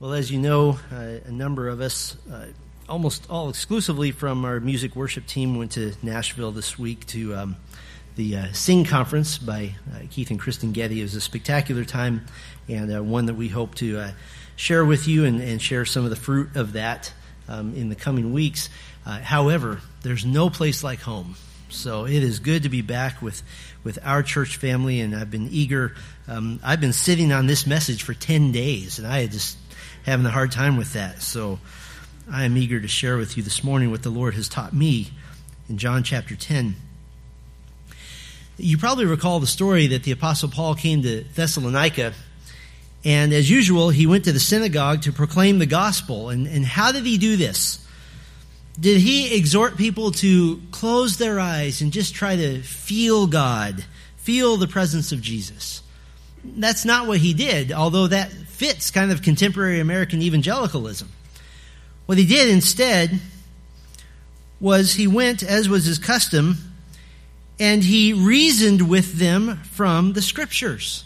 Well, as you know, uh, a number of us, uh, almost all exclusively from our music worship team, went to Nashville this week to um, the uh, Sing Conference by uh, Keith and Kristyn Getty. It was a spectacular time and uh, one that we hope to uh, share with you and, and, share some of the fruit of that um, in the coming weeks. however, there's no place like home. So it is good to be back with, with our church family, and I've been eager. Um, I've been sitting on this message for 10 days, and I had just having a hard time with that. So I am eager to share with you this morning what the Lord has taught me in John chapter 10. You probably recall the story that the Apostle Paul came to Thessalonica, and as usual, he went to the synagogue to proclaim the gospel. And, and how did he do this? Did he exhort people to close their eyes and just try to feel God, feel the presence of Jesus? That's not what he did, although that fits kind of contemporary American evangelicalism. What he did instead was he went, as was his custom, and he reasoned with them from the scriptures.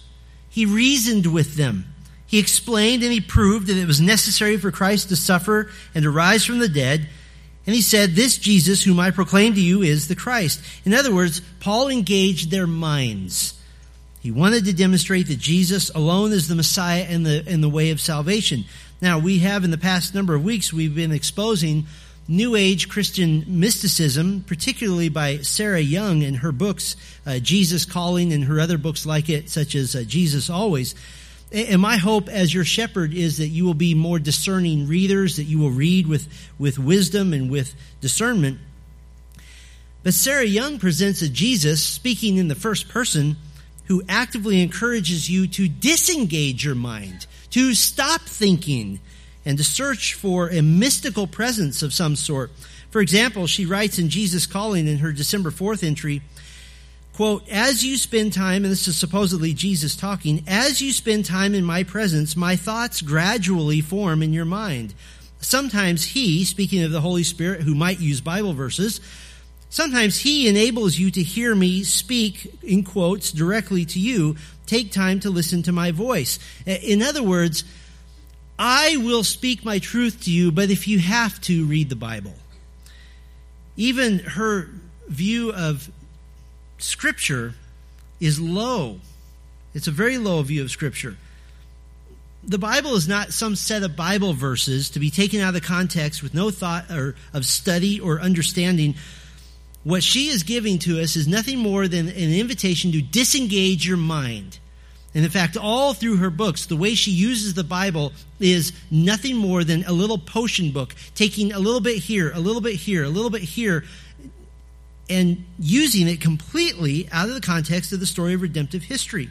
He reasoned with them. He explained and he proved that it was necessary for Christ to suffer and to rise from the dead. And he said, This Jesus, whom I proclaim to you, is the Christ. In other words, Paul engaged their minds. He wanted to demonstrate that Jesus alone is the Messiah and the, and the way of salvation. Now, we have in the past number of weeks, we've been exposing New Age Christian mysticism, particularly by Sarah Young in her books, uh, Jesus Calling, and her other books like it, such as uh, Jesus Always. And my hope as your shepherd is that you will be more discerning readers, that you will read with, with wisdom and with discernment. But Sarah Young presents a Jesus speaking in the first person who actively encourages you to disengage your mind, to stop thinking, and to search for a mystical presence of some sort. For example, she writes in Jesus Calling in her December 4th entry, quote, as you spend time, and this is supposedly Jesus talking, as you spend time in my presence, my thoughts gradually form in your mind. Sometimes he, speaking of the Holy Spirit who might use Bible verses, Sometimes He enables you to hear me speak, in quotes, directly to you. Take time to listen to my voice. In other words, I will speak my truth to you, but if you have to, read the Bible. Even her view of Scripture is low. It's a very low view of Scripture. The Bible is not some set of Bible verses to be taken out of context with no thought or of study or understanding what she is giving to us is nothing more than an invitation to disengage your mind. And in fact, all through her books, the way she uses the Bible is nothing more than a little potion book, taking a little bit here, a little bit here, a little bit here, and using it completely out of the context of the story of redemptive history.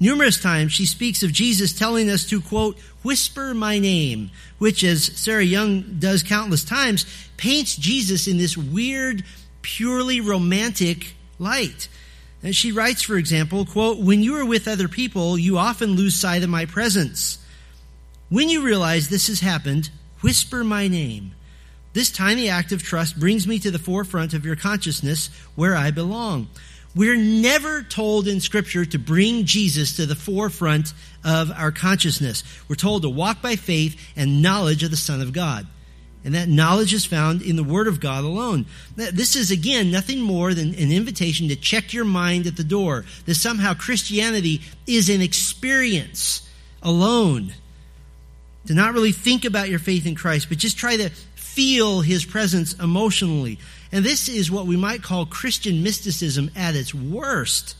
Numerous times she speaks of Jesus telling us to, quote, whisper my name, which, as Sarah Young does countless times, paints Jesus in this weird, purely romantic light. And she writes, for example, quote, when you are with other people, you often lose sight of my presence. When you realize this has happened, whisper my name. This tiny act of trust brings me to the forefront of your consciousness where I belong. We're never told in Scripture to bring Jesus to the forefront of our consciousness. We're told to walk by faith and knowledge of the Son of God. And that knowledge is found in the Word of God alone. This is, again, nothing more than an invitation to check your mind at the door. That somehow Christianity is an experience alone. To not really think about your faith in Christ, but just try to feel His presence emotionally. And this is what we might call Christian mysticism at its worst.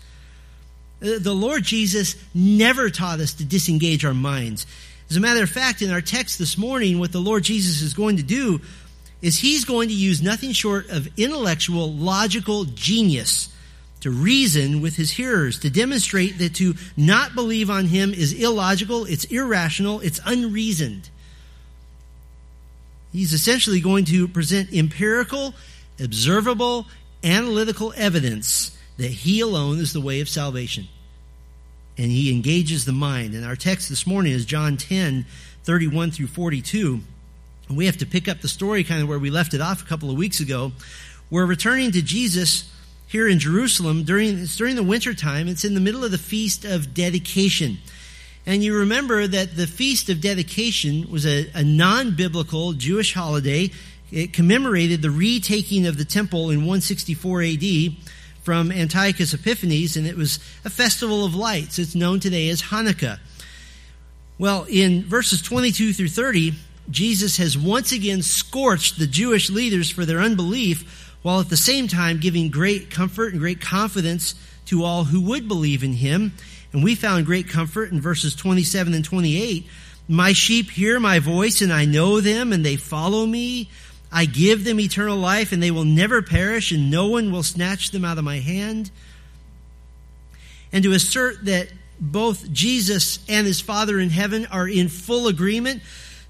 Uh, the Lord Jesus never taught us to disengage our minds. As a matter of fact, in our text this morning, what the Lord Jesus is going to do is he's going to use nothing short of intellectual, logical genius to reason with his hearers, to demonstrate that to not believe on him is illogical, it's irrational, it's unreasoned. He's essentially going to present empirical observable, analytical evidence that He alone is the way of salvation. And He engages the mind. And our text this morning is John 10, 31 through 42. And we have to pick up the story kind of where we left it off a couple of weeks ago. We're returning to Jesus here in Jerusalem during, it's during the winter time. It's in the middle of the feast of dedication. And you remember that the Feast of Dedication was a, a non biblical Jewish holiday. It commemorated the retaking of the temple in 164 AD from Antiochus Epiphanes, and it was a festival of lights. It's known today as Hanukkah. Well, in verses 22 through 30, Jesus has once again scorched the Jewish leaders for their unbelief, while at the same time giving great comfort and great confidence to all who would believe in him. And we found great comfort in verses 27 and 28. My sheep hear my voice, and I know them, and they follow me. I give them eternal life, and they will never perish, and no one will snatch them out of my hand. And to assert that both Jesus and his Father in heaven are in full agreement,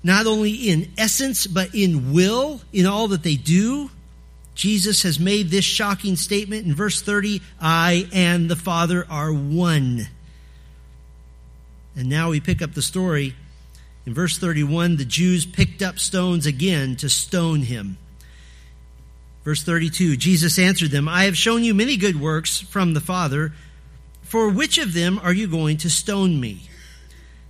not only in essence, but in will, in all that they do. Jesus has made this shocking statement in verse 30 I and the Father are one. And now we pick up the story. In verse 31, the Jews picked up stones again to stone him. Verse 32, Jesus answered them, I have shown you many good works from the Father. For which of them are you going to stone me?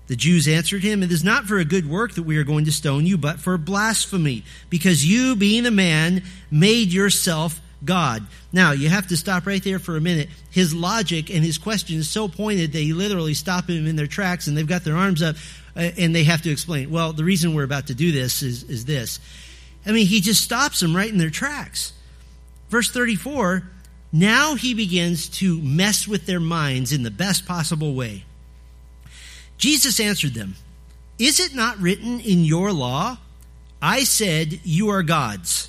The Jews answered him, It is not for a good work that we are going to stone you, but for blasphemy, because you, being a man, made yourself God. Now, you have to stop right there for a minute. His logic and his question is so pointed that you literally stop them in their tracks and they've got their arms up uh, and they have to explain. Well, the reason we're about to do this is, is this. I mean, he just stops them right in their tracks. Verse 34 now he begins to mess with their minds in the best possible way. Jesus answered them, Is it not written in your law? I said, You are gods.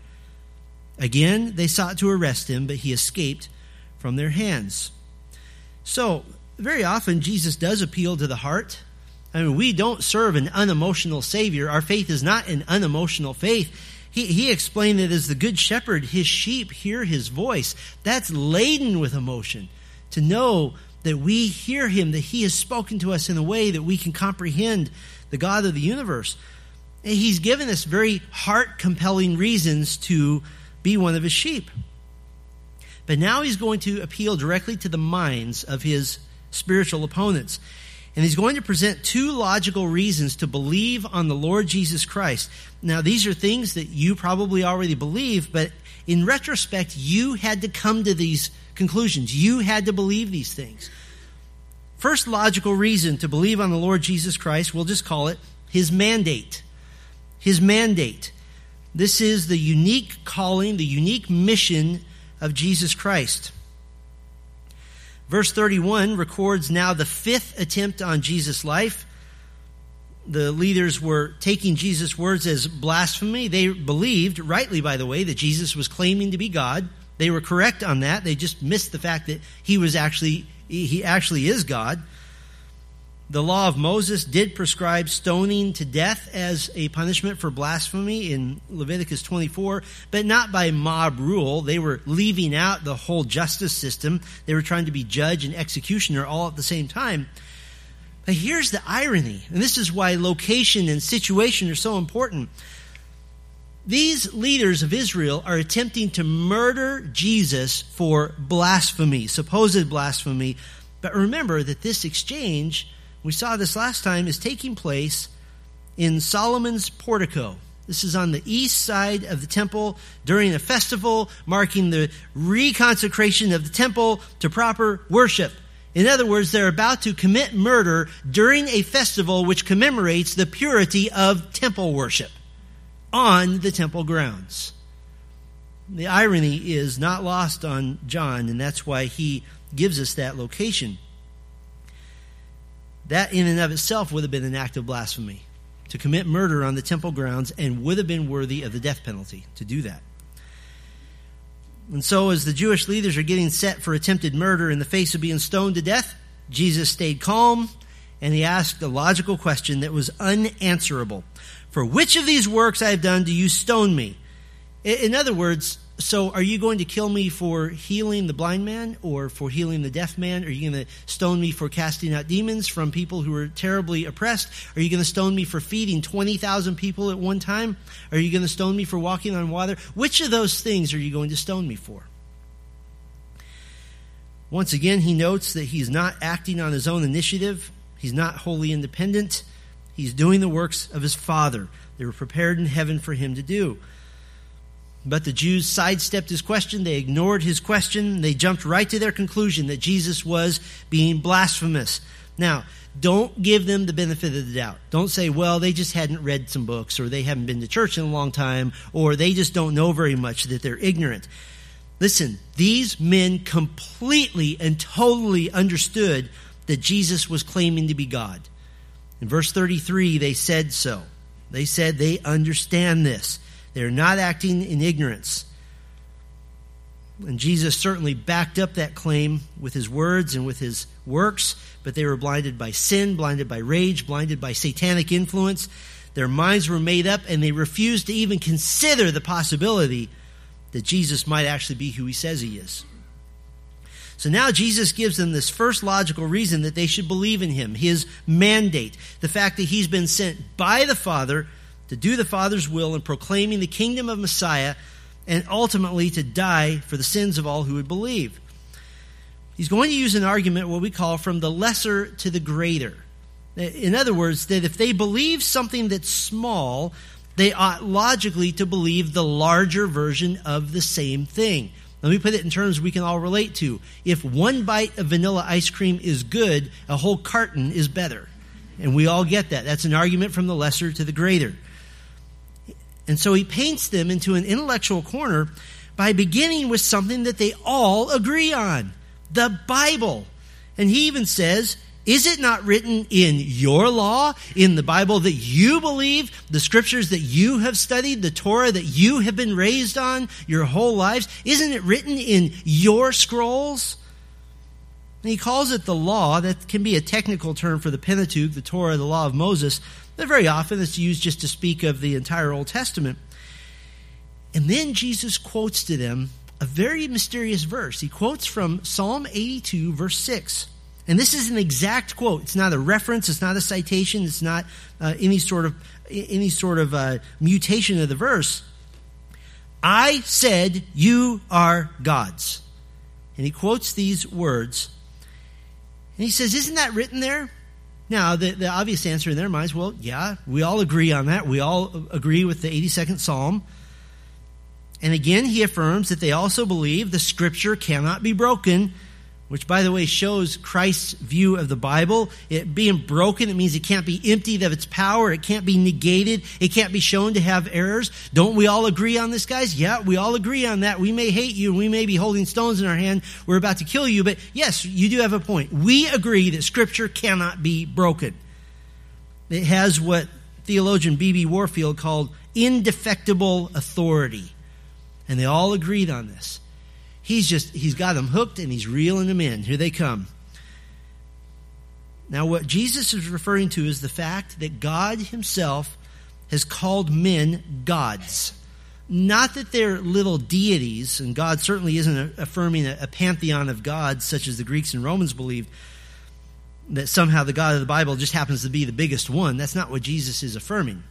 Again, they sought to arrest him, but he escaped from their hands. So, very often, Jesus does appeal to the heart. I mean, we don't serve an unemotional Savior. Our faith is not an unemotional faith. He, he explained that as the good shepherd, his sheep hear his voice. That's laden with emotion. To know that we hear him, that he has spoken to us in a way that we can comprehend the God of the universe. And he's given us very heart compelling reasons to be one of his sheep. But now he's going to appeal directly to the minds of his spiritual opponents. And he's going to present two logical reasons to believe on the Lord Jesus Christ. Now, these are things that you probably already believe, but in retrospect, you had to come to these conclusions. You had to believe these things. First logical reason to believe on the Lord Jesus Christ, we'll just call it his mandate. His mandate. This is the unique calling, the unique mission of Jesus Christ. Verse 31 records now the fifth attempt on Jesus' life. The leaders were taking Jesus' words as blasphemy. They believed, rightly by the way, that Jesus was claiming to be God. They were correct on that. They just missed the fact that he was actually he actually is God. The law of Moses did prescribe stoning to death as a punishment for blasphemy in Leviticus 24, but not by mob rule. They were leaving out the whole justice system. They were trying to be judge and executioner all at the same time. But here's the irony, and this is why location and situation are so important. These leaders of Israel are attempting to murder Jesus for blasphemy, supposed blasphemy. But remember that this exchange we saw this last time, is taking place in Solomon's portico. This is on the east side of the temple during a festival marking the reconsecration of the temple to proper worship. In other words, they're about to commit murder during a festival which commemorates the purity of temple worship on the temple grounds. The irony is not lost on John, and that's why he gives us that location. That, in and of itself, would have been an act of blasphemy to commit murder on the temple grounds and would have been worthy of the death penalty to do that. And so, as the Jewish leaders are getting set for attempted murder in the face of being stoned to death, Jesus stayed calm and he asked a logical question that was unanswerable. For which of these works I have done do you stone me? In other words, so are you going to kill me for healing the blind man or for healing the deaf man? Are you going to stone me for casting out demons from people who are terribly oppressed? Are you going to stone me for feeding 20,000 people at one time? Are you going to stone me for walking on water? Which of those things are you going to stone me for? Once again, he notes that he's not acting on his own initiative. He's not wholly independent. He's doing the works of his Father. They were prepared in heaven for him to do. But the Jews sidestepped his question. They ignored his question. They jumped right to their conclusion that Jesus was being blasphemous. Now, don't give them the benefit of the doubt. Don't say, well, they just hadn't read some books, or they haven't been to church in a long time, or they just don't know very much, that they're ignorant. Listen, these men completely and totally understood that Jesus was claiming to be God. In verse 33, they said so. They said they understand this. They're not acting in ignorance. And Jesus certainly backed up that claim with his words and with his works, but they were blinded by sin, blinded by rage, blinded by satanic influence. Their minds were made up, and they refused to even consider the possibility that Jesus might actually be who he says he is. So now Jesus gives them this first logical reason that they should believe in him, his mandate, the fact that he's been sent by the Father to do the Father's will in proclaiming the kingdom of Messiah and ultimately to die for the sins of all who would believe. He's going to use an argument, what we call from the lesser to the greater. In other words, that if they believe something that's small, they ought logically to believe the larger version of the same thing. Let me put it in terms we can all relate to. If one bite of vanilla ice cream is good, a whole carton is better. And we all get that. That's an argument from the lesser to the greater. And so he paints them into an intellectual corner by beginning with something that they all agree on the Bible. And he even says, Is it not written in your law, in the Bible that you believe, the scriptures that you have studied, the Torah that you have been raised on your whole lives? Isn't it written in your scrolls? And he calls it the law. That can be a technical term for the Pentateuch, the Torah, the law of Moses. Very often it's used just to speak of the entire Old Testament. And then Jesus quotes to them a very mysterious verse. He quotes from Psalm 82, verse 6. And this is an exact quote. It's not a reference, it's not a citation, it's not uh, any sort of any sort of uh, mutation of the verse. I said, You are gods. And he quotes these words. And he says, Isn't that written there? Now, the, the obvious answer in their minds, well, yeah, we all agree on that. We all agree with the 82nd Psalm. And again, he affirms that they also believe the scripture cannot be broken which by the way shows Christ's view of the Bible. It being broken, it means it can't be emptied of its power. It can't be negated. It can't be shown to have errors. Don't we all agree on this, guys? Yeah, we all agree on that. We may hate you and we may be holding stones in our hand. We're about to kill you, but yes, you do have a point. We agree that scripture cannot be broken. It has what theologian B.B. Warfield called indefectible authority. And they all agreed on this. He's just, he's got them hooked and he's reeling them in. Here they come. Now, what Jesus is referring to is the fact that God Himself has called men gods. Not that they're little deities, and God certainly isn't affirming a, pantheon of gods such as the Greeks and Romans believed, that somehow the God of the Bible just happens to be the biggest one. That's not what Jesus is affirming.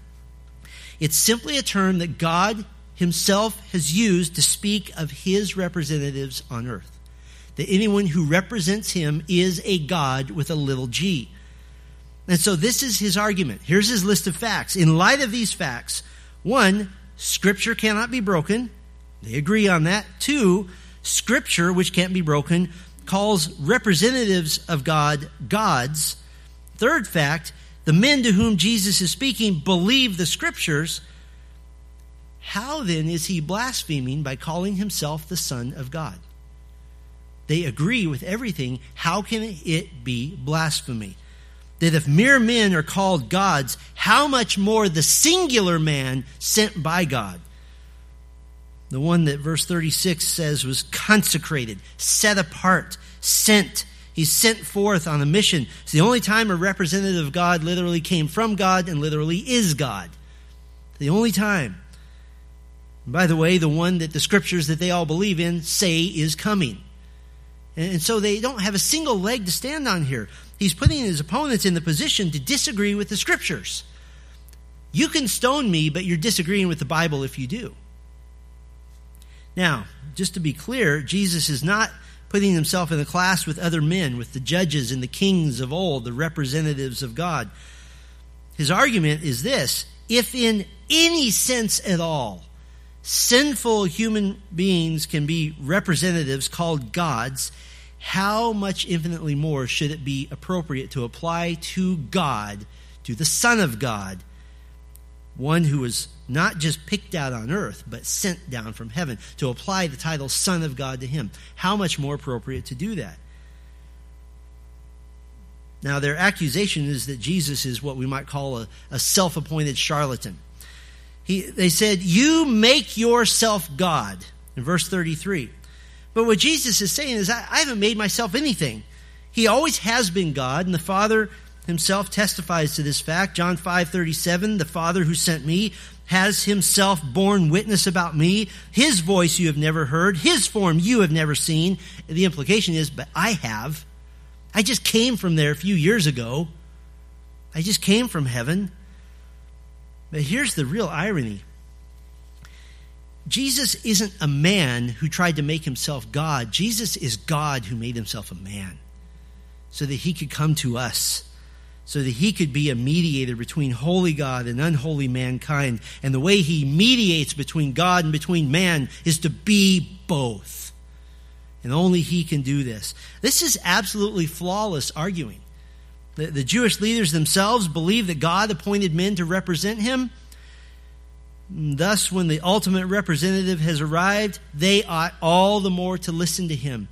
It's simply a term that God himself has used to speak of his representatives on earth. That anyone who represents him is a God with a little g. And so this is his argument. Here's his list of facts. In light of these facts, one, Scripture cannot be broken. They agree on that. Two, Scripture, which can't be broken, calls representatives of God gods. Third fact, the men to whom Jesus is speaking believe the Scriptures. How then is he blaspheming by calling himself the Son of God? They agree with everything. How can it be blasphemy? That if mere men are called gods, how much more the singular man sent by God? The one that verse 36 says was consecrated, set apart, sent, He's sent forth on a mission. It's the only time a representative of God literally came from God and literally is God. The only time. By the way, the one that the scriptures that they all believe in say is coming. And so they don't have a single leg to stand on here. He's putting his opponents in the position to disagree with the scriptures. You can stone me, but you're disagreeing with the Bible if you do. Now, just to be clear, Jesus is not putting himself in a class with other men, with the judges and the kings of old, the representatives of God. His argument is this if in any sense at all, sinful human beings can be representatives called gods, how much infinitely more should it be appropriate to apply to God, to the Son of God, one who was not just picked out on earth, but sent down from heaven to apply the title Son of God to him? How much more appropriate to do that? Now, their accusation is that Jesus is what we might call a, a self appointed charlatan. He, they said, You make yourself God, in verse 33. But what Jesus is saying is, I, I haven't made myself anything. He always has been God, and the Father himself testifies to this fact. John 5 37, the Father who sent me has himself borne witness about me. His voice you have never heard, his form you have never seen. The implication is, but I have. I just came from there a few years ago. I just came from heaven. But here's the real irony Jesus isn't a man who tried to make himself God. Jesus is God who made himself a man so that he could come to us, so that he could be a mediator between holy God and unholy mankind. And the way he mediates between God and between man is to be both. And only he can do this. This is absolutely flawless arguing. The, the Jewish leaders themselves believe that God appointed men to represent him. Thus, when the ultimate representative has arrived, they ought all the more to listen to him.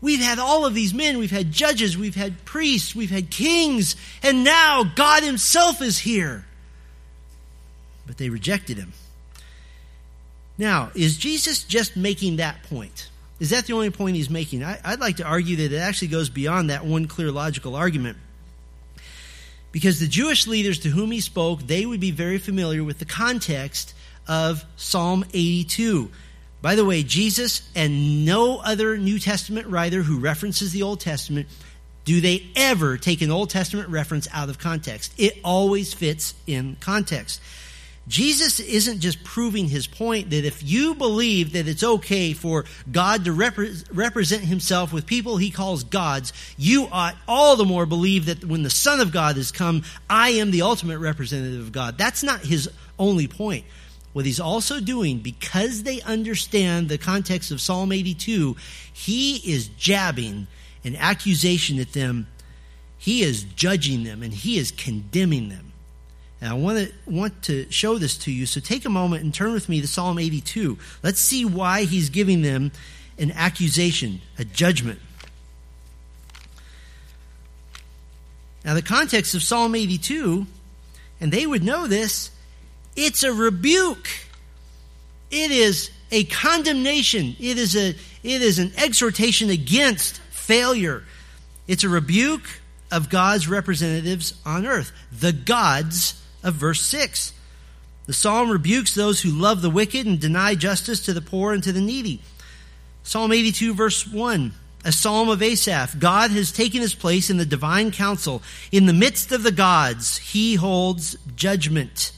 We've had all of these men. We've had judges. We've had priests. We've had kings. And now God Himself is here. But they rejected Him. Now, is Jesus just making that point? Is that the only point He's making? I, would like to argue that it actually goes beyond that one clear logical argument. Because the Jewish leaders to whom he spoke, they would be very familiar with the context of Psalm 82. By the way, Jesus and no other New Testament writer who references the Old Testament do they ever take an Old Testament reference out of context. It always fits in context. Jesus isn't just proving his point that if you believe that it's okay for God to repre- represent himself with people he calls gods, you ought all the more believe that when the Son of God has come, I am the ultimate representative of God. That's not his only point. What he's also doing, because they understand the context of Psalm 82, he is jabbing an accusation at them. He is judging them and he is condemning them. And I want to, want to show this to you. So take a moment and turn with me to Psalm 82. Let's see why he's giving them an accusation, a judgment. Now, the context of Psalm 82, and they would know this, it's a rebuke. It is a condemnation. It is, a, it is an exhortation against failure. It's a rebuke of God's representatives on earth, the gods of verse 6. The psalm rebukes those who love the wicked and deny justice to the poor and to the needy. Psalm 82, verse 1, a psalm of Asaph. God has taken his place in the divine council. In the midst of the gods, he holds judgment.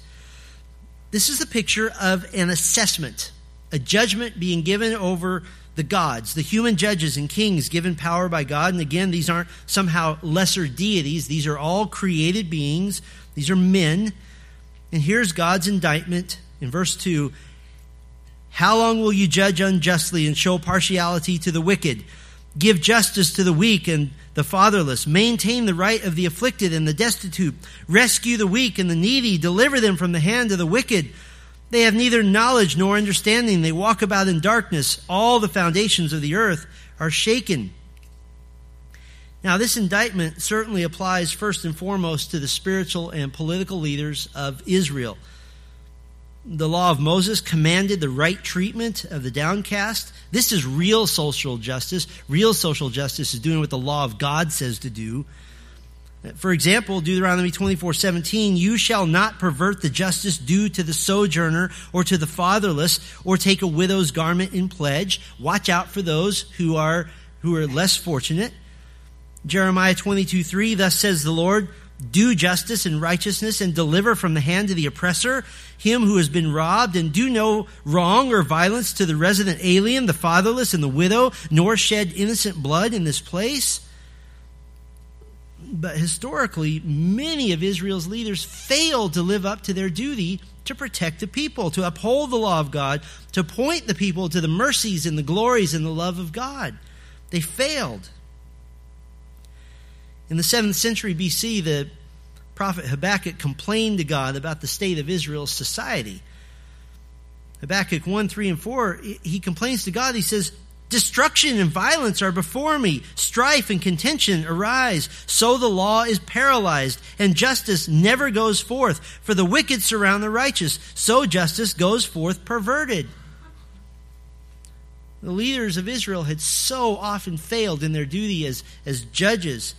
This is the picture of an assessment, a judgment being given over the gods, the human judges and kings given power by God. And again, these aren't somehow lesser deities, these are all created beings these are men. And here's God's indictment in verse 2 How long will you judge unjustly and show partiality to the wicked? Give justice to the weak and the fatherless. Maintain the right of the afflicted and the destitute. Rescue the weak and the needy. Deliver them from the hand of the wicked. They have neither knowledge nor understanding. They walk about in darkness. All the foundations of the earth are shaken. Now, this indictment certainly applies first and foremost to the spiritual and political leaders of Israel. The law of Moses commanded the right treatment of the downcast. This is real social justice. Real social justice is doing what the law of God says to do. For example, Deuteronomy 24, 17, you shall not pervert the justice due to the sojourner or to the fatherless or take a widow's garment in pledge. Watch out for those who are, who are less fortunate. Jeremiah 22, 3, thus says the Lord, do justice and righteousness and deliver from the hand of the oppressor him who has been robbed and do no wrong or violence to the resident alien, the fatherless and the widow, nor shed innocent blood in this place but historically, many of Israel's leaders failed to live up to their duty to protect the people, to uphold the law of God, to point the people to the mercies and the glories and the love of God. They failed. In the 7th century BC, the prophet Habakkuk complained to God about the state of Israel's society. Habakkuk 1, 3, and 4, he complains to God. He says, Destruction and violence are before me. Strife and contention arise. So the law is paralyzed, and justice never goes forth. For the wicked surround the righteous. So justice goes forth perverted. The leaders of Israel had so often failed in their duty as, as judges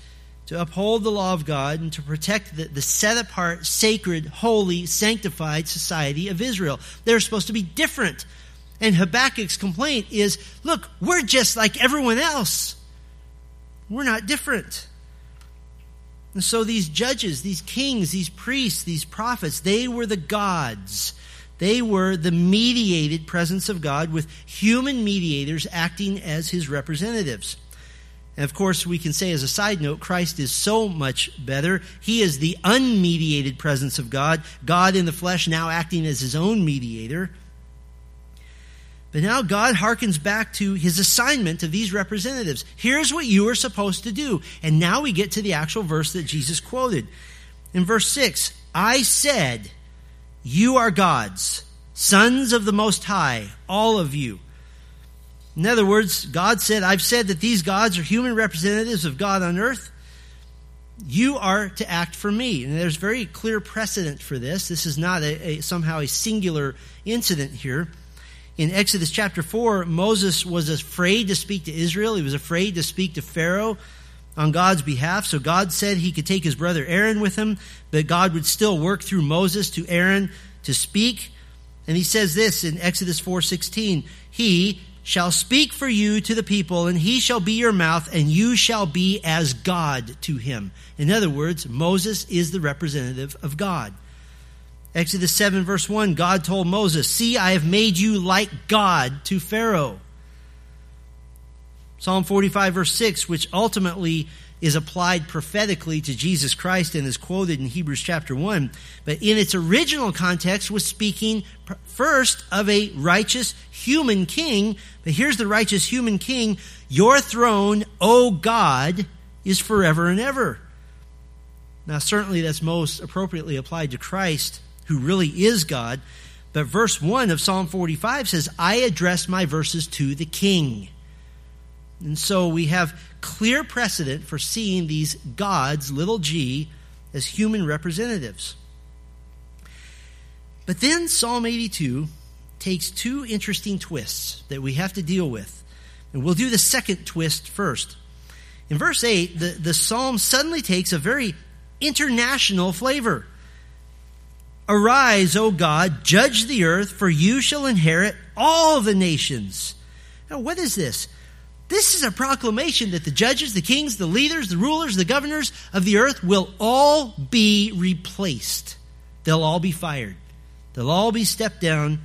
to uphold the law of God and to protect the, the set apart, sacred, holy, sanctified society of Israel. They're supposed to be different and Habakkuk's complaint is look, we're just like everyone else. We're not different. And so these judges, these kings, these priests, these prophets, they were the gods. They were the mediated presence of God with human mediators acting as his representatives. And of course, we can say as a side note, Christ is so much better. He is the unmediated presence of God, God in the flesh now acting as his own mediator. But now God harkens back to his assignment to these representatives. Here's what you are supposed to do. And now we get to the actual verse that Jesus quoted. In verse 6, I said, You are gods, sons of the Most High, all of you. In other words, God said, I've said that these gods are human representatives of God on earth. You are to act for me. And there's very clear precedent for this. This is not a, a somehow a singular incident here in Exodus chapter 4, Moses was afraid to speak to Israel. He was afraid to speak to Pharaoh on God's behalf. So God said he could take his brother Aaron with him, but God would still work through Moses to Aaron to speak. And he says this in Exodus 4:16, "He shall speak for you to the people, and he shall be your mouth, and you shall be as God to him." In other words, Moses is the representative of God. Exodus 7, verse 1, God told Moses, See, I have made you like God to Pharaoh. Psalm 45, verse 6, which ultimately is applied prophetically to Jesus Christ and is quoted in Hebrews chapter 1, but in its original context was speaking first of a righteous human king. But here's the righteous human king Your throne, O God, is forever and ever. Now, certainly that's most appropriately applied to Christ who really is God. But verse 1 of Psalm 45 says, I address my verses to the king. And so we have clear precedent for seeing these gods, little g, as human representatives. But then Psalm 82 takes two interesting twists that we have to deal with. And we'll do the second twist first. In verse 8, the, the psalm suddenly takes a very international flavor. Arise, O God, judge the earth, for you shall inherit all the nations. Now, what is this? This is a proclamation that the judges, the kings, the leaders, the rulers, the governors of the earth will all be replaced. They'll all be fired. They'll all be stepped down.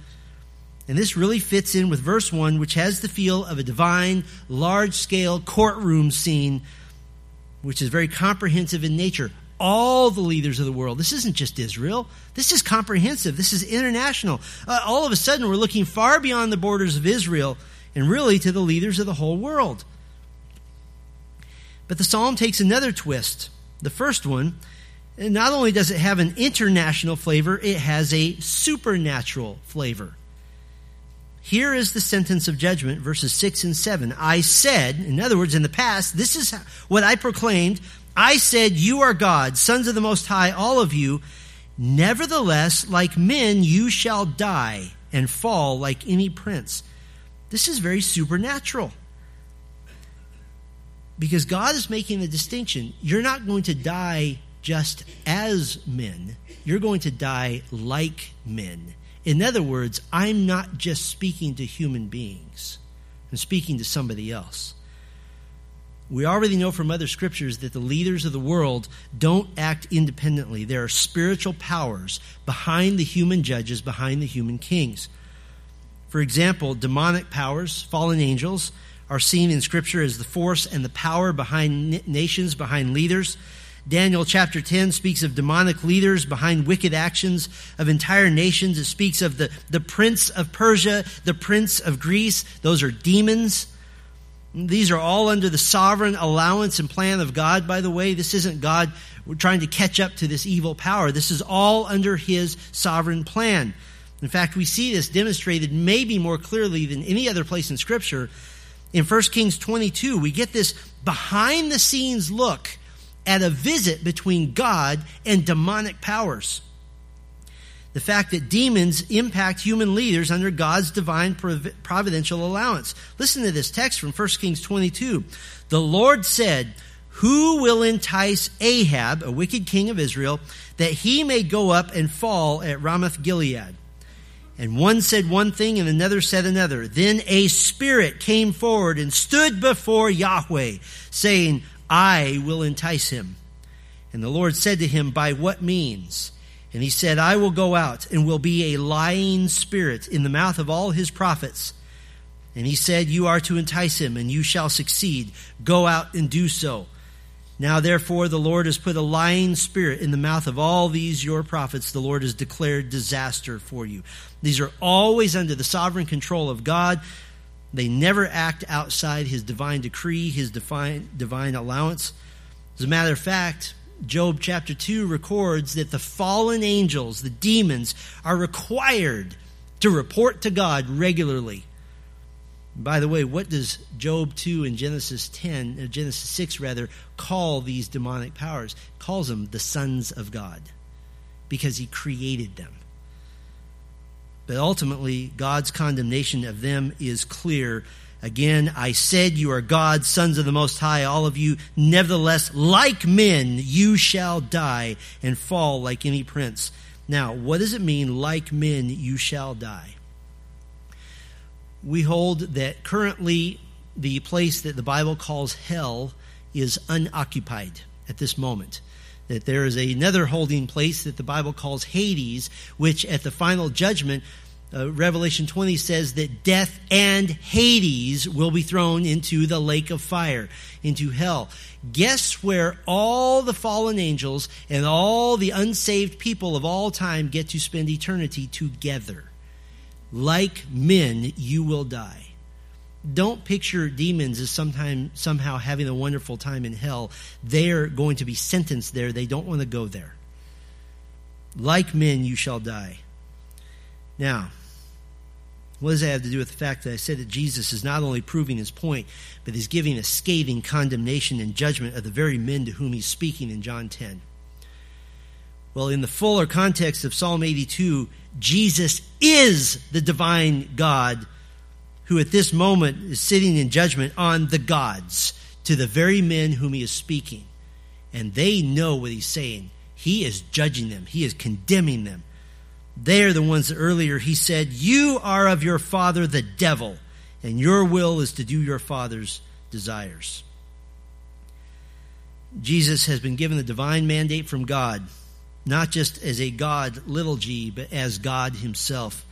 And this really fits in with verse 1, which has the feel of a divine, large scale courtroom scene, which is very comprehensive in nature all the leaders of the world. This isn't just Israel. This is comprehensive. This is international. Uh, all of a sudden, we're looking far beyond the borders of Israel and really to the leaders of the whole world. But the psalm takes another twist. The first one, not only does it have an international flavor, it has a supernatural flavor. Here is the sentence of judgment, verses 6 and 7. I said, in other words, in the past, this is what I proclaimed I said, You are God, sons of the Most High, all of you, Nevertheless, like men, you shall die and fall like any prince. This is very supernatural. Because God is making the distinction. You're not going to die just as men, you're going to die like men. In other words, I'm not just speaking to human beings, I'm speaking to somebody else. We already know from other scriptures that the leaders of the world don't act independently. There are spiritual powers behind the human judges, behind the human kings. For example, demonic powers, fallen angels, are seen in Scripture as the force and the power behind nations, behind leaders. Daniel chapter 10 speaks of demonic leaders behind wicked actions of entire nations. It speaks of the, the prince of Persia, the prince of Greece. Those are demons. These are all under the sovereign allowance and plan of God, by the way. This isn't God trying to catch up to this evil power. This is all under His sovereign plan. In fact, we see this demonstrated maybe more clearly than any other place in Scripture. In 1 Kings 22, we get this behind the scenes look at a visit between God and demonic powers. The fact that demons impact human leaders under God's divine providential allowance. Listen to this text from 1 Kings 22. The Lord said, Who will entice Ahab, a wicked king of Israel, that he may go up and fall at Ramoth Gilead? And one said one thing and another said another. Then a spirit came forward and stood before Yahweh, saying, I will entice him. And the Lord said to him, By what means? And he said, I will go out and will be a lying spirit in the mouth of all his prophets. And he said, You are to entice him, and you shall succeed. Go out and do so. Now, therefore, the Lord has put a lying spirit in the mouth of all these your prophets. The Lord has declared disaster for you. These are always under the sovereign control of God. They never act outside his divine decree, his divine, divine allowance. As a matter of fact, Job chapter 2 records that the fallen angels, the demons, are required to report to God regularly. By the way, what does Job 2 and Genesis 10, uh, Genesis 6 rather, call these demonic powers? Calls them the sons of God because he created them. But ultimately, God's condemnation of them is clear. Again, I said, You are God's sons of the Most High, all of you. Nevertheless, like men, you shall die and fall like any prince. Now, what does it mean, like men, you shall die? We hold that currently the place that the Bible calls hell is unoccupied at this moment that there is another holding place that the Bible calls Hades, which at the final judgment, uh, Revelation 20 says that death and Hades will be thrown into the lake of fire, into hell. Guess where all the fallen angels and all the unsaved people of all time get to spend eternity together? Like men, you will die don't picture demons as sometime, somehow having a wonderful time in hell. They're going to be sentenced there. They don't want to go there. Like men, you shall die. Now, what does that have to do with the fact that I said that Jesus is not only proving his point, but he's giving a scathing condemnation and judgment of the very men to whom he's speaking in John 10? Well, in the fuller context of Psalm 82, Jesus is the divine God who at this moment is sitting in judgment on the gods to the very men whom he is speaking. And they know what he's saying. He is judging them, he is condemning them. They are the ones that earlier he said, You are of your father the devil, and your will is to do your father's desires. Jesus has been given the divine mandate from God, not just as a God, little g, but as God himself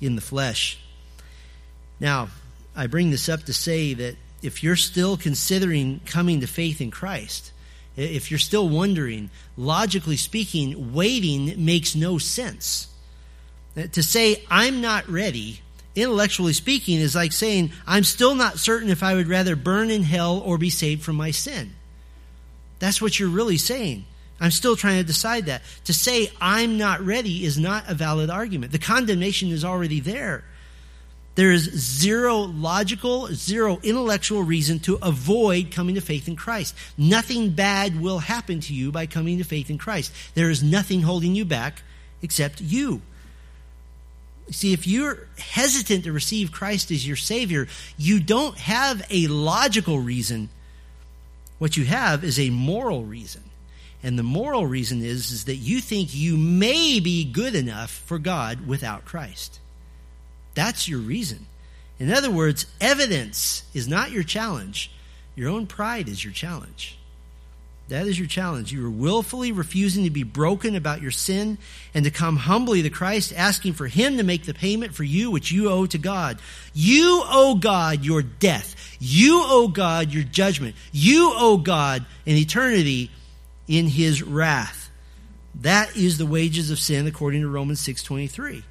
in the flesh. Now, I bring this up to say that if you're still considering coming to faith in Christ, if you're still wondering, logically speaking, waiting makes no sense. To say, I'm not ready, intellectually speaking, is like saying, I'm still not certain if I would rather burn in hell or be saved from my sin. That's what you're really saying. I'm still trying to decide that. To say, I'm not ready is not a valid argument. The condemnation is already there. There is zero logical, zero intellectual reason to avoid coming to faith in Christ. Nothing bad will happen to you by coming to faith in Christ. There is nothing holding you back except you. See, if you're hesitant to receive Christ as your Savior, you don't have a logical reason. What you have is a moral reason. And the moral reason is, is that you think you may be good enough for God without Christ. That's your reason. In other words, evidence is not your challenge. Your own pride is your challenge. That is your challenge. You are willfully refusing to be broken about your sin and to come humbly to Christ, asking for Him to make the payment for you which you owe to God. You owe God your death. You owe God your judgment. You owe God an eternity in His wrath. That is the wages of sin according to Romans 6.23.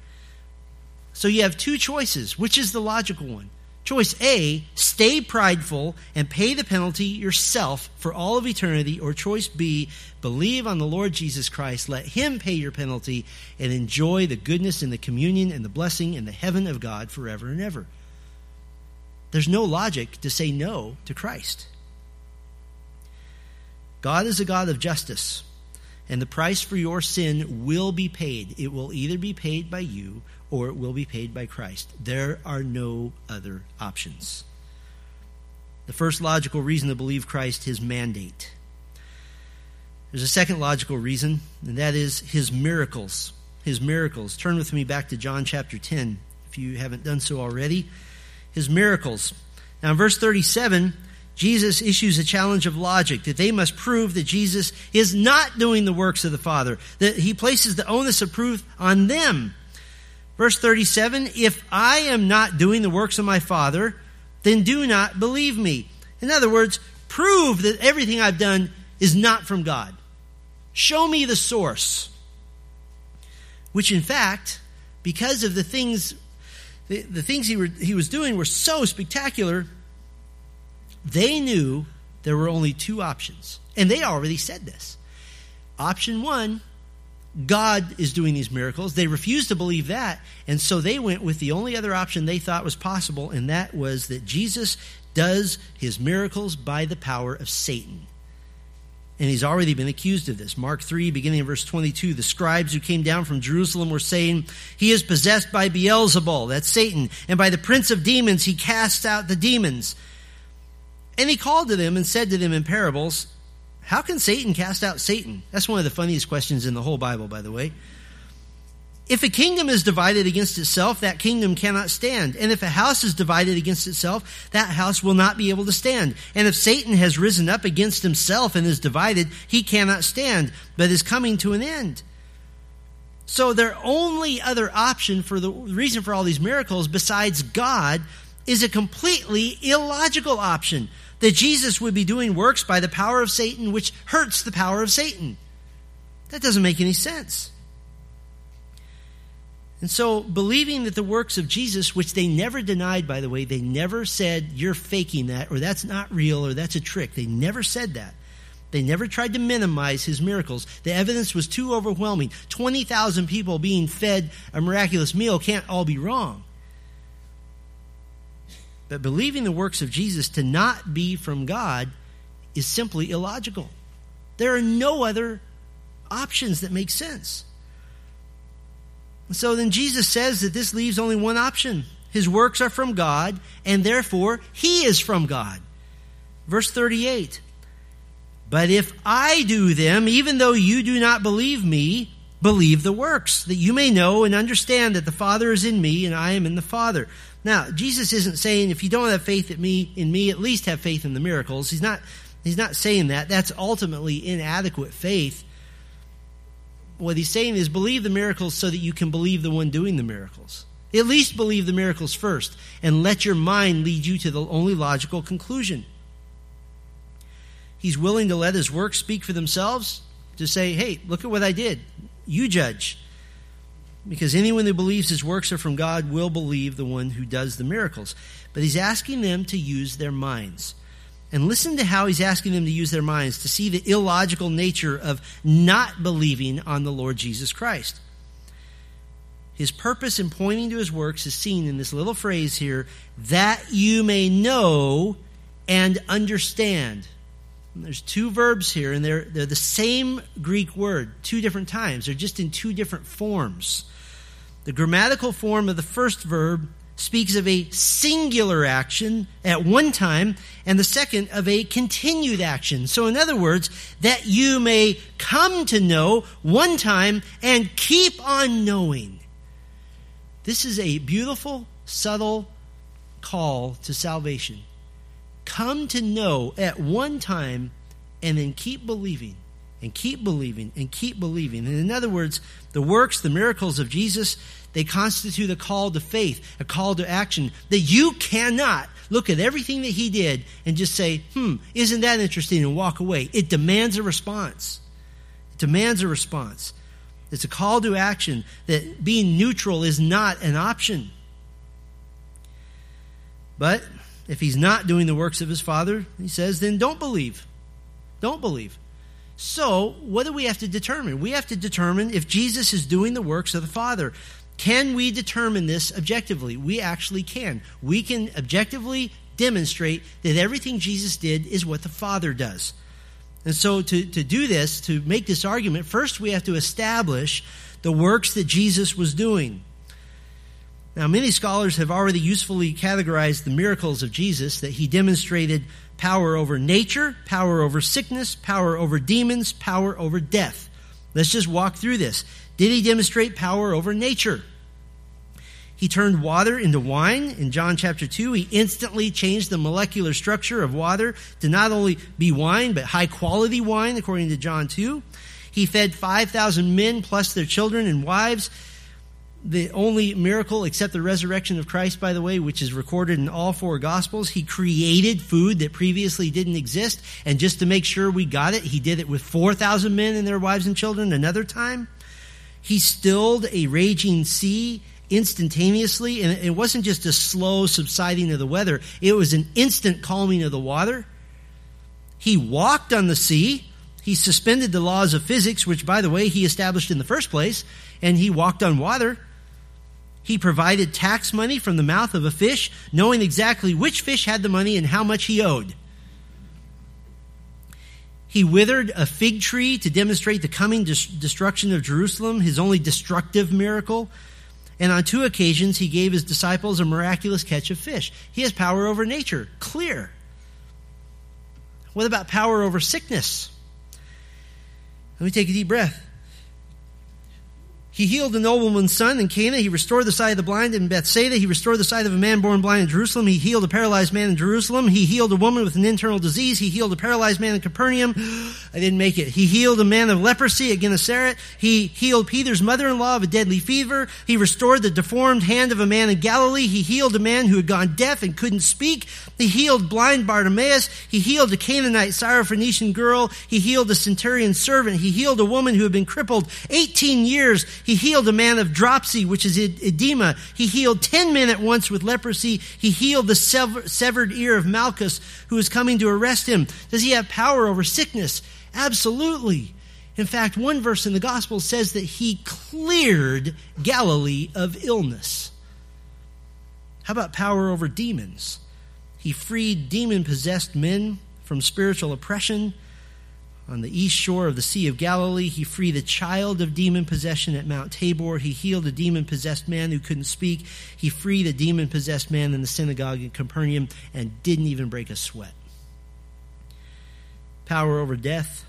So you have two choices. Which is the logical one? Choice A, stay prideful and pay the penalty yourself for all of eternity. Or choice B, believe on the Lord Jesus Christ, let Him pay your penalty, and enjoy the goodness and the communion and the blessing and the heaven of God forever and ever. There's no logic to say no to Christ. God is a God of justice, and the price for your sin will be paid. It will either be paid by you or it will be paid by Christ. There are no other options. The first logical reason to believe Christ, his mandate. There's a second logical reason, and that is his miracles. His miracles. Turn with me back to John chapter 10, if you haven't done so already. His miracles. Now, in verse 37, Jesus issues a challenge of logic that they must prove that Jesus is not doing the works of the Father, that he places the onus of proof on them. Verse 37 If I am not doing the works of my Father, then do not believe me. In other words, prove that everything I've done is not from God. Show me the source. Which, in fact, because of the things, the, the things he, he was doing were so spectacular, they knew there were only two options. And they already said this. Option one God is doing these miracles. They refused to believe that, and so they went with the only other option they thought was possible, and that was that Jesus does his miracles by the power of Satan. And he's already been accused of this. Mark 3, beginning in verse 22, the scribes who came down from Jerusalem were saying, He is possessed by Beelzebul, that's Satan, and by the prince of demons he casts out the demons. And he called to them and said to them in parables, how can Satan cast out Satan? That's one of the funniest questions in the whole Bible, by the way. If a kingdom is divided against itself, that kingdom cannot stand. And if a house is divided against itself, that house will not be able to stand. And if Satan has risen up against himself and is divided, he cannot stand, but is coming to an end. So their only other option for the reason for all these miracles besides God is a completely illogical option that Jesus would be doing works by the power of Satan, which hurts the power of Satan. That doesn't make any sense. And so, believing that the works of Jesus, which they never denied, by the way, they never said, you're faking that, or that's not real, or that's a trick. They never said that. They never tried to minimize his miracles. The evidence was too overwhelming. 20,000 people being fed a miraculous meal can't all be wrong. But believing the works of Jesus to not be from God is simply illogical. There are no other options that make sense. so then Jesus says that this leaves only one option. His works are from God, and therefore he is from God. Verse 38 But if I do them, even though you do not believe me, believe the works, that you may know and understand that the Father is in me and I am in the Father. Now, Jesus isn't saying if you don't have faith in me, in me, at least have faith in the miracles. He's not, he's not saying that. That's ultimately inadequate faith. What he's saying is believe the miracles so that you can believe the one doing the miracles. At least believe the miracles first and let your mind lead you to the only logical conclusion. He's willing to let his works speak for themselves, to say, hey, look at what I did. You judge. Because anyone who believes his works are from God will believe the one who does the miracles. But he's asking them to use their minds. And listen to how he's asking them to use their minds to see the illogical nature of not believing on the Lord Jesus Christ. His purpose in pointing to his works is seen in this little phrase here that you may know and understand. There's two verbs here, and they're, they're the same Greek word, two different times. They're just in two different forms. The grammatical form of the first verb speaks of a singular action at one time, and the second of a continued action. So, in other words, that you may come to know one time and keep on knowing. This is a beautiful, subtle call to salvation. Come to know at one time and then keep believing and keep believing and keep believing. And in other words, the works, the miracles of Jesus, they constitute a call to faith, a call to action that you cannot look at everything that he did and just say, hmm, isn't that interesting and walk away. It demands a response. It demands a response. It's a call to action that being neutral is not an option. But if he's not doing the works of his Father, he says, then don't believe. Don't believe. So, what do we have to determine? We have to determine if Jesus is doing the works of the Father. Can we determine this objectively? We actually can. We can objectively demonstrate that everything Jesus did is what the Father does. And so, to, to do this, to make this argument, first we have to establish the works that Jesus was doing. Now, many scholars have already usefully categorized the miracles of Jesus that he demonstrated power over nature, power over sickness, power over demons, power over death. Let's just walk through this. Did he demonstrate power over nature? He turned water into wine in John chapter 2. He instantly changed the molecular structure of water to not only be wine, but high quality wine, according to John 2. He fed 5,000 men plus their children and wives. The only miracle except the resurrection of Christ, by the way, which is recorded in all four Gospels. He created food that previously didn't exist. And just to make sure we got it, he did it with 4,000 men and their wives and children another time. He stilled a raging sea instantaneously, and it wasn't just a slow subsiding of the weather, it was an instant calming of the water. He walked on the sea. He suspended the laws of physics, which, by the way, he established in the first place, and he walked on water. He provided tax money from the mouth of a fish, knowing exactly which fish had the money and how much he owed. He withered a fig tree to demonstrate the coming destruction of Jerusalem, his only destructive miracle. And on two occasions, he gave his disciples a miraculous catch of fish. He has power over nature, clear. What about power over sickness? Let me take a deep breath. He healed the nobleman's son in Cana. He restored the sight of the blind in Bethsaida. He restored the sight of a man born blind in Jerusalem. He healed a paralyzed man in Jerusalem. He healed a woman with an internal disease. He healed a paralyzed man in Capernaum. I didn't make it. He healed a man of leprosy at Gennesaret. He healed Peter's mother-in-law of a deadly fever. He restored the deformed hand of a man in Galilee. He healed a man who had gone deaf and couldn't speak. He healed blind Bartimaeus. He healed a Canaanite Syrophoenician girl. He healed a centurion's servant. He healed a woman who had been crippled 18 years. He healed a man of dropsy, which is edema. He healed 10 men at once with leprosy. He healed the severed ear of Malchus, who was coming to arrest him. Does he have power over sickness? Absolutely. In fact, one verse in the gospel says that he cleared Galilee of illness. How about power over demons? He freed demon possessed men from spiritual oppression. On the east shore of the Sea of Galilee, he freed a child of demon possession at Mount Tabor. He healed a demon possessed man who couldn't speak. He freed a demon possessed man in the synagogue in Capernaum and didn't even break a sweat. Power over death.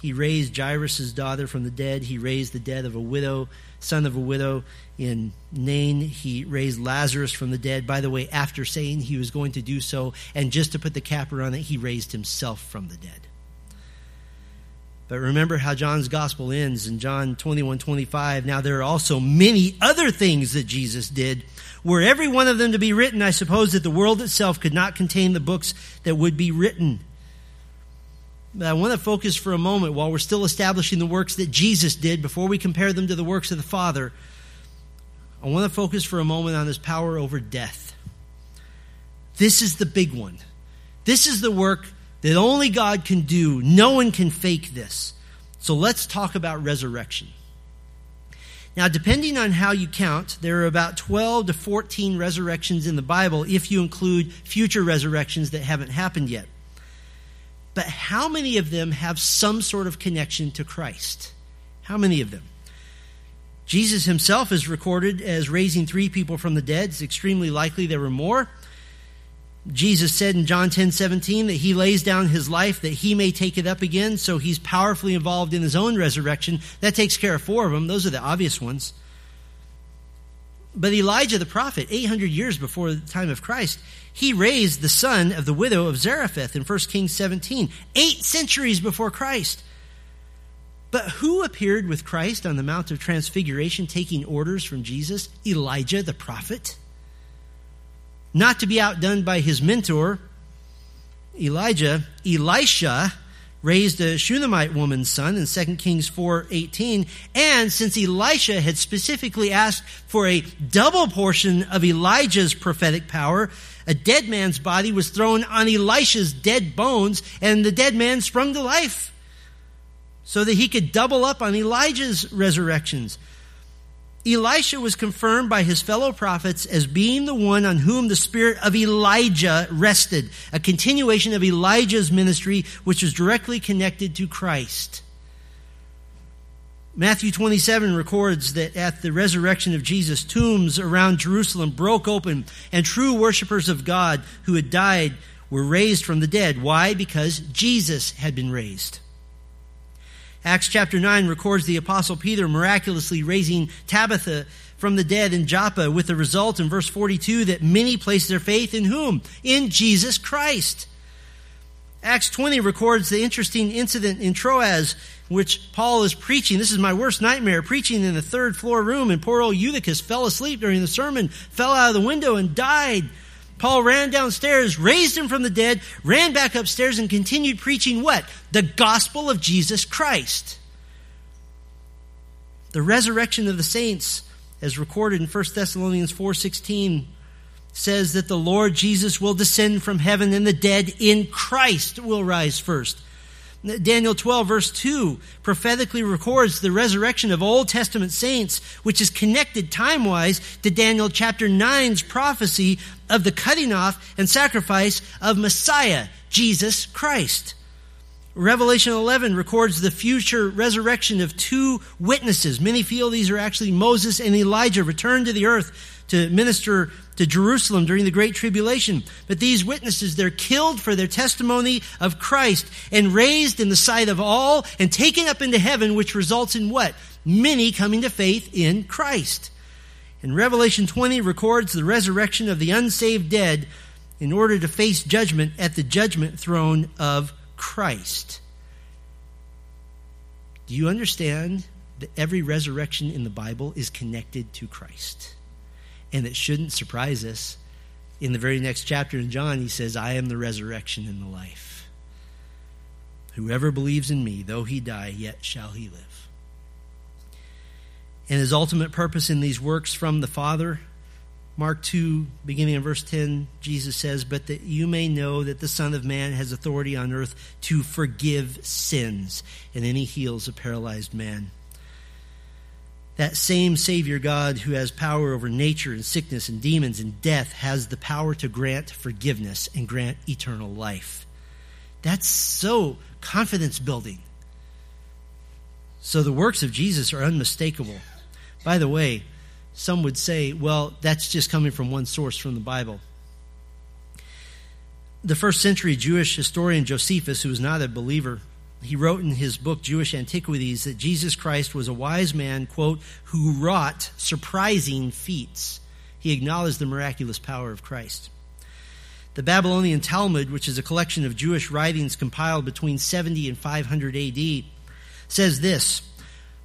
He raised Jairus' daughter from the dead. He raised the dead of a widow, son of a widow in Nain. He raised Lazarus from the dead, by the way, after saying he was going to do so. And just to put the capper on it, he raised himself from the dead. But remember how John's gospel ends in John 21 25. Now, there are also many other things that Jesus did. Were every one of them to be written, I suppose that the world itself could not contain the books that would be written. But I want to focus for a moment while we're still establishing the works that Jesus did before we compare them to the works of the Father. I want to focus for a moment on his power over death. This is the big one. This is the work that only God can do. No one can fake this. So let's talk about resurrection. Now, depending on how you count, there are about 12 to 14 resurrections in the Bible if you include future resurrections that haven't happened yet. But how many of them have some sort of connection to Christ? How many of them? Jesus himself is recorded as raising three people from the dead. It's extremely likely there were more. Jesus said in John 10 17 that he lays down his life that he may take it up again, so he's powerfully involved in his own resurrection. That takes care of four of them. Those are the obvious ones. But Elijah the prophet, 800 years before the time of Christ, he raised the son of the widow of Zarephath in 1 Kings 17, eight centuries before Christ. But who appeared with Christ on the Mount of Transfiguration taking orders from Jesus? Elijah the prophet. Not to be outdone by his mentor, Elijah, Elisha raised a Shunammite woman's son in 2 Kings 4:18 and since Elisha had specifically asked for a double portion of Elijah's prophetic power a dead man's body was thrown on Elisha's dead bones and the dead man sprung to life so that he could double up on Elijah's resurrections Elisha was confirmed by his fellow prophets as being the one on whom the spirit of Elijah rested, a continuation of Elijah's ministry, which was directly connected to Christ. Matthew 27 records that at the resurrection of Jesus, tombs around Jerusalem broke open, and true worshippers of God who had died were raised from the dead. Why? Because Jesus had been raised. Acts chapter 9 records the apostle Peter miraculously raising Tabitha from the dead in Joppa with the result in verse 42 that many placed their faith in whom? In Jesus Christ. Acts 20 records the interesting incident in Troas, which Paul is preaching. This is my worst nightmare, preaching in the third floor room, and poor old Eutychus fell asleep during the sermon, fell out of the window, and died. Paul ran downstairs, raised him from the dead, ran back upstairs, and continued preaching what? The gospel of Jesus Christ. The resurrection of the saints, as recorded in 1 Thessalonians 4.16, says that the Lord Jesus will descend from heaven and the dead in Christ will rise first. Daniel 12 verse 2 prophetically records the resurrection of Old Testament saints, which is connected time-wise to Daniel chapter 9's prophecy of the cutting off and sacrifice of Messiah, Jesus Christ. Revelation 11 records the future resurrection of two witnesses. Many feel these are actually Moses and Elijah returned to the earth to minister to Jerusalem during the Great Tribulation. But these witnesses, they're killed for their testimony of Christ and raised in the sight of all and taken up into heaven, which results in what? Many coming to faith in Christ. And Revelation 20 records the resurrection of the unsaved dead in order to face judgment at the judgment throne of Christ. Do you understand that every resurrection in the Bible is connected to Christ? And it shouldn't surprise us. In the very next chapter in John, he says, I am the resurrection and the life. Whoever believes in me, though he die, yet shall he live. And his ultimate purpose in these works from the Father, Mark 2, beginning in verse 10, Jesus says, But that you may know that the Son of Man has authority on earth to forgive sins. And then he heals a paralyzed man. That same Savior God who has power over nature and sickness and demons and death has the power to grant forgiveness and grant eternal life. That's so confidence building. So the works of Jesus are unmistakable. By the way, some would say, well, that's just coming from one source from the Bible. The first century Jewish historian Josephus, who was not a believer, he wrote in his book Jewish Antiquities that Jesus Christ was a wise man, quote, who wrought surprising feats. He acknowledged the miraculous power of Christ. The Babylonian Talmud, which is a collection of Jewish writings compiled between 70 and 500 AD, says this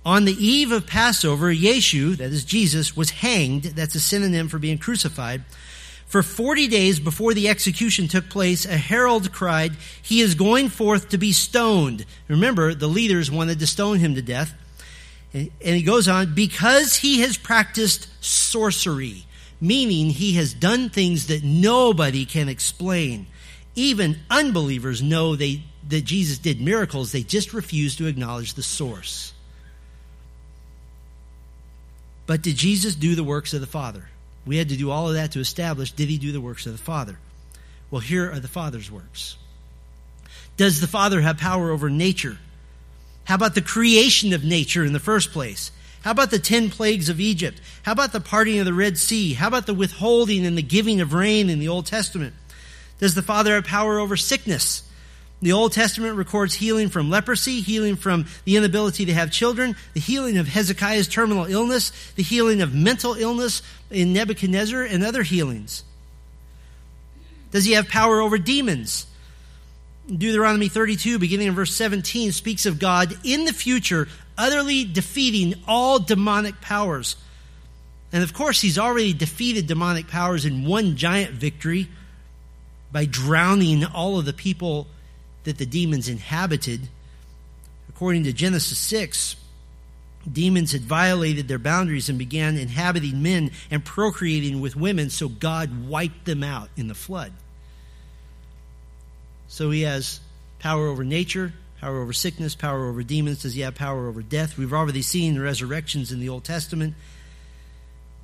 On the eve of Passover, Yeshu, that is Jesus, was hanged. That's a synonym for being crucified for 40 days before the execution took place, a herald cried, He is going forth to be stoned. Remember, the leaders wanted to stone him to death. And he goes on, because he has practiced sorcery, meaning he has done things that nobody can explain. Even unbelievers know they, that Jesus did miracles, they just refuse to acknowledge the source. But did Jesus do the works of the Father? We had to do all of that to establish did he do the works of the Father? Well, here are the Father's works. Does the Father have power over nature? How about the creation of nature in the first place? How about the ten plagues of Egypt? How about the parting of the Red Sea? How about the withholding and the giving of rain in the Old Testament? Does the Father have power over sickness? The Old Testament records healing from leprosy, healing from the inability to have children, the healing of Hezekiah's terminal illness, the healing of mental illness in Nebuchadnezzar, and other healings. Does he have power over demons? Deuteronomy 32, beginning in verse 17, speaks of God in the future utterly defeating all demonic powers. And of course, he's already defeated demonic powers in one giant victory by drowning all of the people that the demons inhabited. According to Genesis 6, demons had violated their boundaries and began inhabiting men and procreating with women, so God wiped them out in the flood. So he has power over nature, power over sickness, power over demons. Does he have power over death? We've already seen the resurrections in the Old Testament.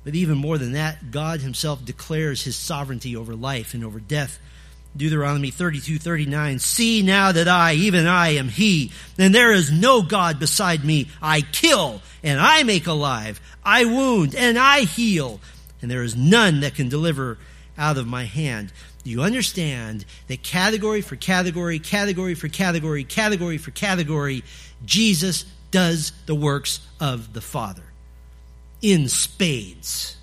But even more than that, God himself declares his sovereignty over life and over death. Deuteronomy 32, 39. See now that I, even I, am He, and there is no God beside me. I kill, and I make alive. I wound, and I heal, and there is none that can deliver out of my hand. Do you understand that category for category, category for category, category for category, Jesus does the works of the Father in spades?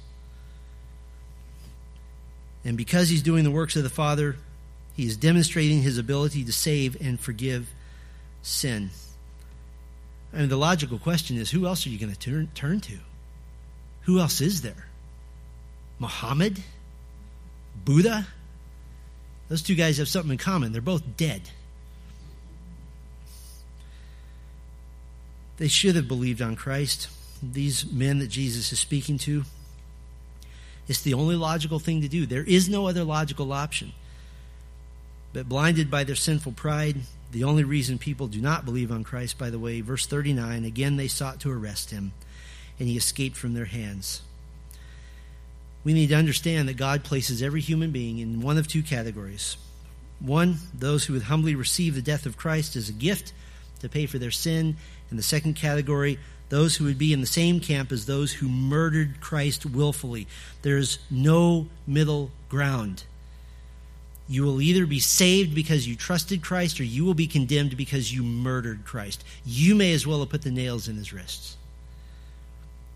And because he's doing the works of the Father, he is demonstrating his ability to save and forgive sin. I mean, the logical question is who else are you going to turn, turn to? Who else is there? Muhammad? Buddha? Those two guys have something in common. They're both dead. They should have believed on Christ. These men that Jesus is speaking to. It's the only logical thing to do. There is no other logical option. But blinded by their sinful pride, the only reason people do not believe on Christ, by the way, verse 39, again they sought to arrest him, and he escaped from their hands. We need to understand that God places every human being in one of two categories. One, those who would humbly receive the death of Christ as a gift to pay for their sin. And the second category, those who would be in the same camp as those who murdered Christ willfully. There's no middle ground. You will either be saved because you trusted Christ or you will be condemned because you murdered Christ. You may as well have put the nails in his wrists.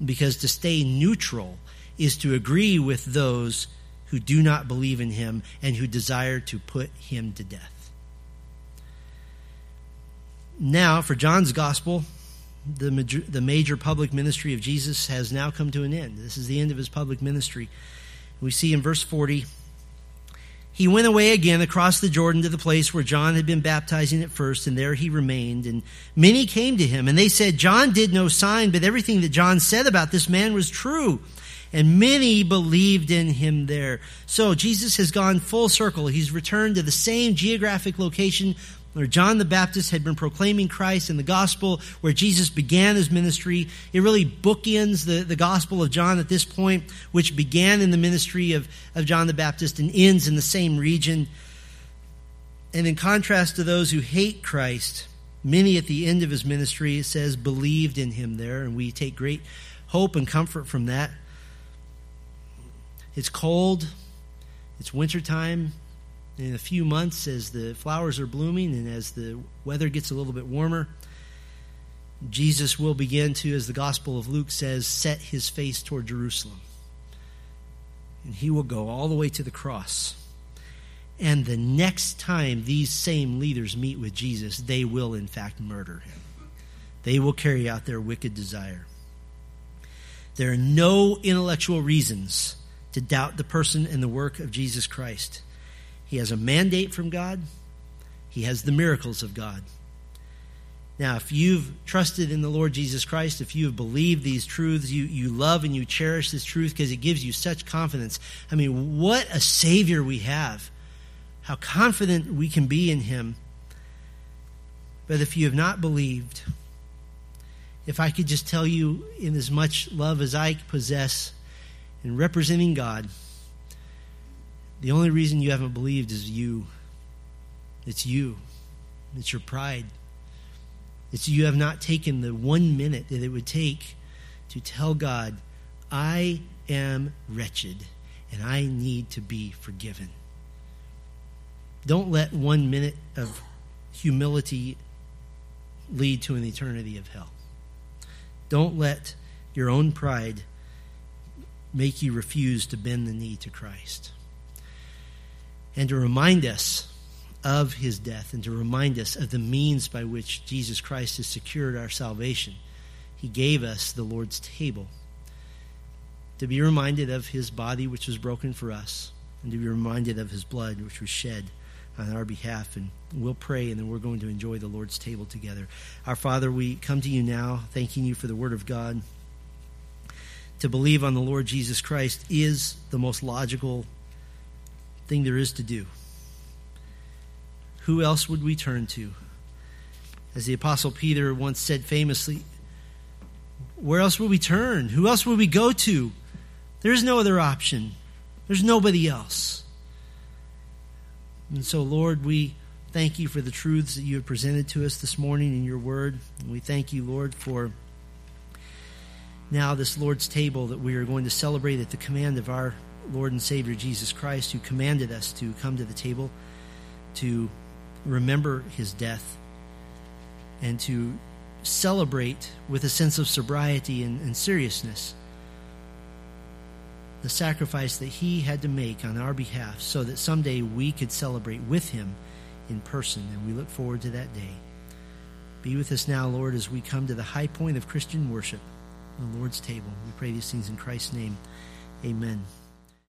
Because to stay neutral is to agree with those who do not believe in him and who desire to put him to death. Now, for John's gospel, the major, the major public ministry of Jesus has now come to an end. This is the end of his public ministry. We see in verse 40 he went away again across the Jordan to the place where John had been baptizing at first, and there he remained. And many came to him, and they said, John did no sign, but everything that John said about this man was true and many believed in him there. So Jesus has gone full circle. He's returned to the same geographic location where John the Baptist had been proclaiming Christ in the gospel, where Jesus began his ministry. It really bookends the, the gospel of John at this point, which began in the ministry of, of John the Baptist and ends in the same region. And in contrast to those who hate Christ, many at the end of his ministry, it says, believed in him there, and we take great hope and comfort from that. It's cold. It's wintertime. In a few months, as the flowers are blooming and as the weather gets a little bit warmer, Jesus will begin to, as the Gospel of Luke says, set his face toward Jerusalem. And he will go all the way to the cross. And the next time these same leaders meet with Jesus, they will, in fact, murder him. They will carry out their wicked desire. There are no intellectual reasons to doubt the person and the work of Jesus Christ. He has a mandate from God, he has the miracles of God. Now, if you've trusted in the Lord Jesus Christ, if you have believed these truths, you, you love and you cherish this truth because it gives you such confidence. I mean, what a Savior we have. How confident we can be in Him. But if you have not believed, if I could just tell you in as much love as I possess in representing God, the only reason you haven't believed is you. It's you. It's your pride. It's you have not taken the one minute that it would take to tell God, I am wretched and I need to be forgiven. Don't let one minute of humility lead to an eternity of hell. Don't let your own pride make you refuse to bend the knee to Christ. And to remind us of his death and to remind us of the means by which Jesus Christ has secured our salvation. He gave us the Lord's table to be reminded of his body, which was broken for us, and to be reminded of his blood, which was shed on our behalf. And we'll pray, and then we're going to enjoy the Lord's table together. Our Father, we come to you now, thanking you for the Word of God. To believe on the Lord Jesus Christ is the most logical thing there is to do. Who else would we turn to? As the Apostle Peter once said famously, where else would we turn? Who else would we go to? There's no other option. There's nobody else. And so, Lord, we thank you for the truths that you have presented to us this morning in your word. And we thank you, Lord, for now this Lord's table that we are going to celebrate at the command of our Lord and Savior Jesus Christ, who commanded us to come to the table to remember his death and to celebrate with a sense of sobriety and, and seriousness the sacrifice that he had to make on our behalf so that someday we could celebrate with him in person. And we look forward to that day. Be with us now, Lord, as we come to the high point of Christian worship, the Lord's table. We pray these things in Christ's name. Amen.